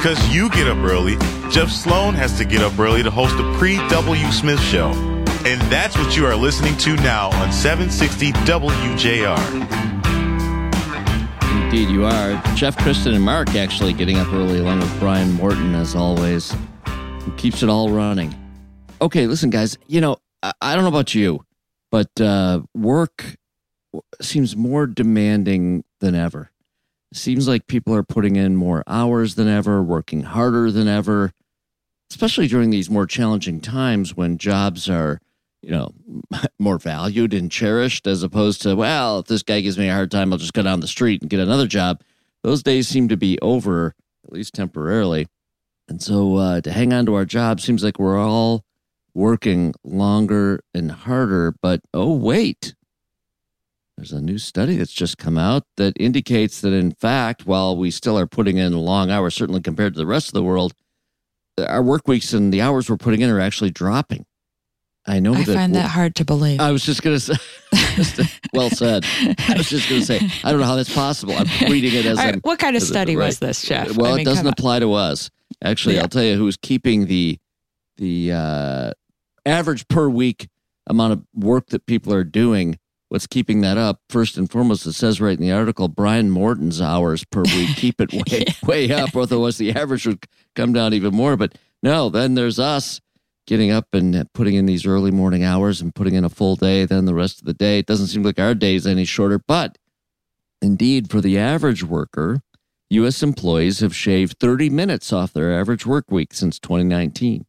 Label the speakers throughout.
Speaker 1: Because you get up early, Jeff Sloan has to get up early to host the pre W. Smith Show. And that's what you are listening to now on 760 WJR.
Speaker 2: Indeed, you are. Jeff, Kristin, and Mark actually getting up early along with Brian Morton, as always, who keeps it all running. Okay, listen, guys, you know, I, I don't know about you, but uh, work seems more demanding than ever. Seems like people are putting in more hours than ever, working harder than ever, especially during these more challenging times when jobs are you know, more valued and cherished as opposed to, well, if this guy gives me a hard time, I'll just go down the street and get another job. Those days seem to be over, at least temporarily. And so uh, to hang on to our job seems like we're all working longer and harder. But oh, wait. There's a new study that's just come out that indicates that, in fact, while we still are putting in long hours, certainly compared to the rest of the world, our work weeks and the hours we're putting in are actually dropping. I know
Speaker 3: I
Speaker 2: that.
Speaker 3: find that hard to believe.
Speaker 2: I was just going to say, well said. I was just going to say, I don't know how that's possible. I'm reading it as
Speaker 3: right, what kind of study
Speaker 2: right.
Speaker 3: was this, Jeff?
Speaker 2: Well,
Speaker 3: I
Speaker 2: it doesn't apply to us. Actually,
Speaker 3: Yeah.
Speaker 2: I'll tell you who's keeping the the uh, average per week amount of work that people are doing. What's keeping that up? First and foremost, it says right in the article, Brian Morton's hours per week keep it way way up. Otherwise, the average would come down even more. But no, then there's us getting up and putting in these early morning hours and putting in a full day. Then the rest of the day, it doesn't seem like our day is any shorter. But indeed, for the average worker, U.S. employees have shaved 30 minutes off their average work week since 2019.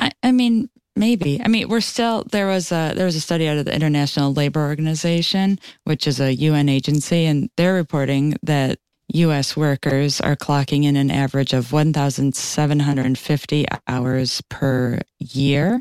Speaker 3: I, I mean, maybe. I mean, we're still there was a there was a study out of the International Labor Organization, which is a UN agency, and they're reporting that U.S. workers are clocking in an average of 1,750 hours per year.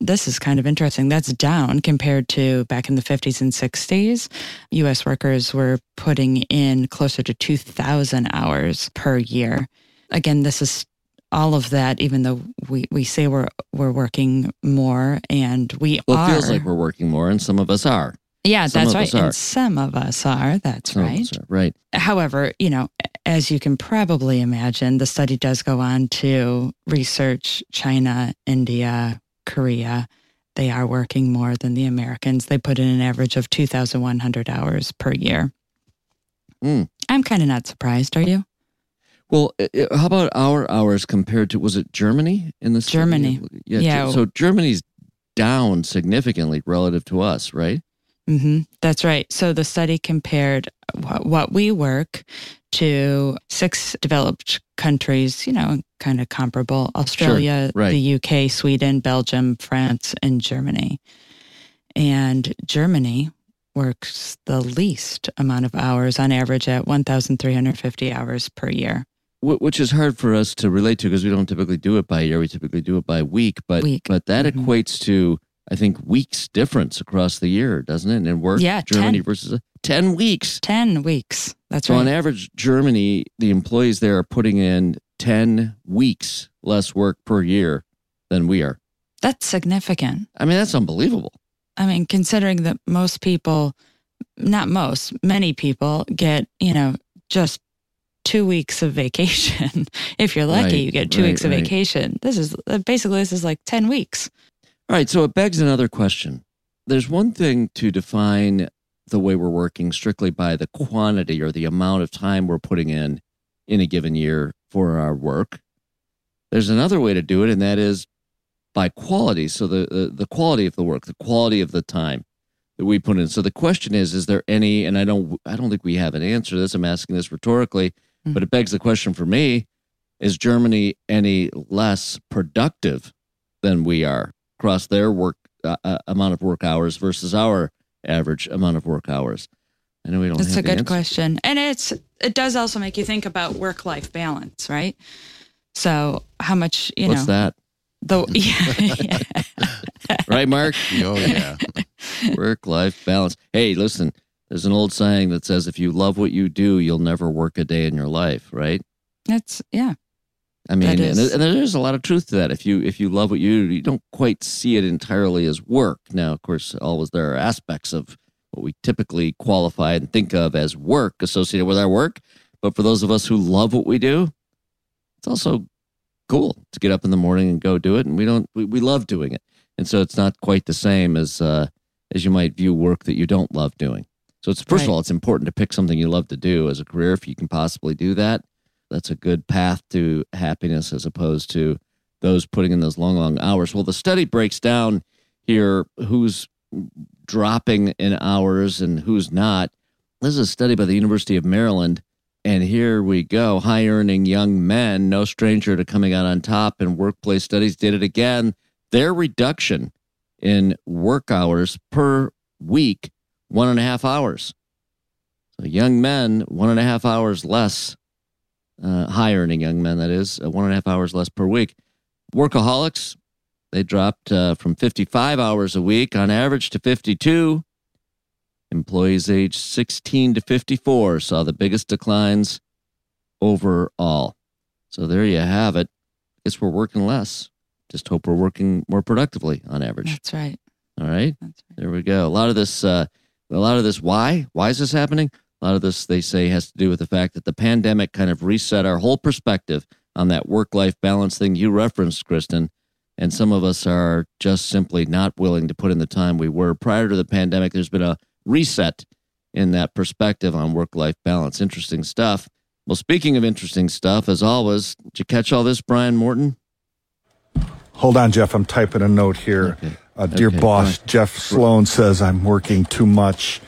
Speaker 3: This is kind of interesting. That's down compared to back in the 50s and 60s. U.S. workers were putting in closer to 2,000 hours per year. Again, this is all of that, even though we, we say we're we're working more and we
Speaker 2: Well,
Speaker 3: are.
Speaker 2: feels like we're working more, and some of us are.
Speaker 3: yeah,
Speaker 2: some
Speaker 3: that's right. And some of us are. That's
Speaker 2: Some
Speaker 3: right.
Speaker 2: are, right.
Speaker 3: However, you know, as you can probably imagine, the study does go on to research China, India, Korea. They are working more than the Americans. They put in an average of 2,100 hours per year.
Speaker 2: Hmm.
Speaker 3: I'm kind of not surprised. Are you?
Speaker 2: Well, i- i- how about our hours compared to, was it Germany in the study?
Speaker 3: Germany.
Speaker 2: Yeah.
Speaker 3: Yeah.
Speaker 2: So Germany's down significantly relative to us, right?
Speaker 3: hmm That's right. So the study compared what, what we work to six developed countries, you know, kind of comparable Australia,
Speaker 2: right.
Speaker 3: the UK, Sweden, Belgium, France, and Germany. And Germany works the least amount of hours on average at 1,350 hours per year.
Speaker 2: Wh- Which is hard for us to relate to because we don't typically do it by year. We typically do it by week. But
Speaker 3: Week.
Speaker 2: but that
Speaker 3: Mhm.
Speaker 2: equates to I think weeks difference across the year, doesn't it? And in work,
Speaker 3: Yeah,
Speaker 2: Germany
Speaker 3: 10.
Speaker 2: versus ten weeks.
Speaker 3: 10 weeks. That's
Speaker 2: So
Speaker 3: right.
Speaker 2: on average, Germany, the employees there are putting in 10 weeks less work per year than we are.
Speaker 3: That's significant.
Speaker 2: I mean, that's unbelievable.
Speaker 3: I mean, considering that most people, not most, many people get, you know, just two weeks of vacation. if you're lucky,
Speaker 2: Right,
Speaker 3: you get two
Speaker 2: right,
Speaker 3: weeks of
Speaker 2: right.
Speaker 3: vacation. This is uh, basically, this is like 10 weeks.
Speaker 2: All right. So it begs another question. There's one thing to define the way we're working strictly by the quantity or the amount of time we're putting in in a given year for our work. There's another way to do it, and that is by quality. So the, the, the quality of the work, the quality of the time that we put in. So the question is, is there any, and I don't, I don't think we have an answer to this. I'm asking this rhetorically,
Speaker 3: Hmm.
Speaker 2: but it begs the question for me, is Germany any less productive than we are across their work uh, uh, amount of work hours versus our average amount of work hours? I know we don't
Speaker 3: That's
Speaker 2: have
Speaker 3: a
Speaker 2: the
Speaker 3: good
Speaker 2: answer.
Speaker 3: question. And it's, it does also make you think about work life balance, right? So how much, you
Speaker 2: What's
Speaker 3: know,
Speaker 2: that?
Speaker 3: the, yeah, yeah.
Speaker 2: Right, Mark?
Speaker 4: Oh yeah.
Speaker 2: work life balance. Hey, listen, there's an old saying that says if you love what you do, you'll never work a day in your life, right?
Speaker 3: That's, yeah.
Speaker 2: I mean, and,
Speaker 3: is-
Speaker 2: and there's a lot of truth to that. If you if you love what you do, you don't quite see it entirely as work. Now, of course, always there are aspects of what we typically qualify and think of as work associated with our work. But for those of us who love what we do, it's also cool to get up in the morning and go do it. And we don't, we, we love doing it. And so it's not quite the same as, uh, as you might view work that you don't love doing. So it's, first
Speaker 3: Right.
Speaker 2: of all, it's important to pick something you love to do as a career if you can possibly do that. That's a good path to happiness as opposed to those putting in those long, long hours. Well, the study breaks down here who's dropping in hours and who's not. This is a study by the University of Maryland. And here we go. High earning young men, no stranger to coming out on top in workplace studies, did it again. Their reduction in work hours per week, one and a half hours. So young men, one and a half hours less, uh, high earning young men, that is, uh, one and a half hours less per week. Workaholics, they dropped uh, from 55 hours a week on average to 52. Employees aged 16 to 54 saw the biggest declines overall. So there you have it. Guess we're working less. Just hope we're working more productively on average.
Speaker 3: That's right.
Speaker 2: All right.
Speaker 3: That's right.
Speaker 2: There we go. A lot of this, uh, a lot of this, why? Why is this happening? A lot of this, they say, has to do with the fact that the pandemic kind of reset our whole perspective on that work life balance thing you referenced, Kristin. And some of us are just simply not willing to put in the time we were prior to the pandemic. There's been a reset in that perspective on work life balance. Interesting stuff. Well, speaking of interesting stuff, as always, did you catch all this, Brian Morton?
Speaker 4: Hold on, Jeff. I'm typing a note here.
Speaker 2: Okay.
Speaker 4: Uh, dear
Speaker 2: Okay,
Speaker 4: boss,
Speaker 2: fine.
Speaker 4: Jeff Sloan says I'm working too much.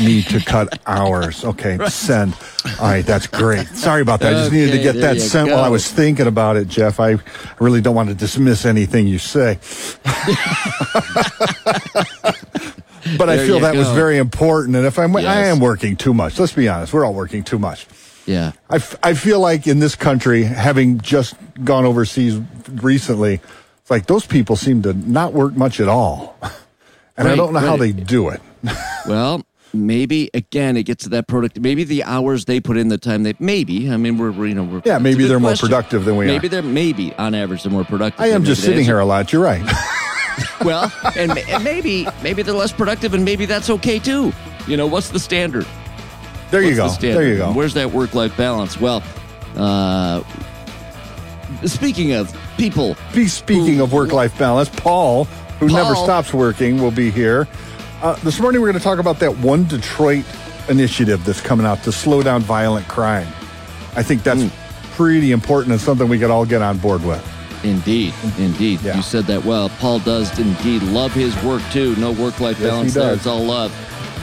Speaker 4: Need to cut hours. Okay, send. All right, that's great. Sorry about that. I just needed to get that sent while I was thinking about it, Jeff. I really don't want to dismiss anything you say. but I feel that was very important. And if I'm, I am working too much. Let's be honest. We're all working too much.
Speaker 2: Yeah.
Speaker 4: I, f- I feel like in this country, having just gone overseas recently, it's like those people seem to not work much at all. And I don't know how they do it.
Speaker 2: Well, maybe again it gets to that product. Maybe the hours they put in, the time they maybe. I mean, we're, we're you know we're
Speaker 4: Yeah, maybe they're more
Speaker 2: question.
Speaker 4: productive than we are.
Speaker 2: maybe
Speaker 4: are.
Speaker 2: they're maybe on average they're more productive.
Speaker 4: I am just sitting here a lot. You're right.
Speaker 2: Well, and, and maybe maybe they're less productive, and maybe that's okay too. You know, what's the standard?
Speaker 4: There you go.
Speaker 2: the?
Speaker 4: There you go.
Speaker 2: Where's that work life balance? Well, uh, speaking of people,
Speaker 4: Be speaking of work-life balance, Paul, who never stops working, will be here. Uh, this morning, we're going to talk about that One Detroit initiative that's coming out to slow down violent crime. I think that's
Speaker 2: Hmm.
Speaker 4: pretty important and something we could all get on board with.
Speaker 2: Indeed, indeed.
Speaker 4: Yeah.
Speaker 2: You said that well. Paul does indeed love his work too. No work life
Speaker 4: Yes,
Speaker 2: balance
Speaker 4: he
Speaker 2: there. It's all love.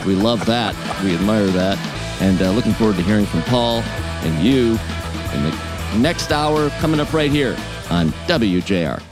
Speaker 2: We love that. We admire that. And uh, looking forward to hearing from Paul and you in the next hour coming up right here on WJR.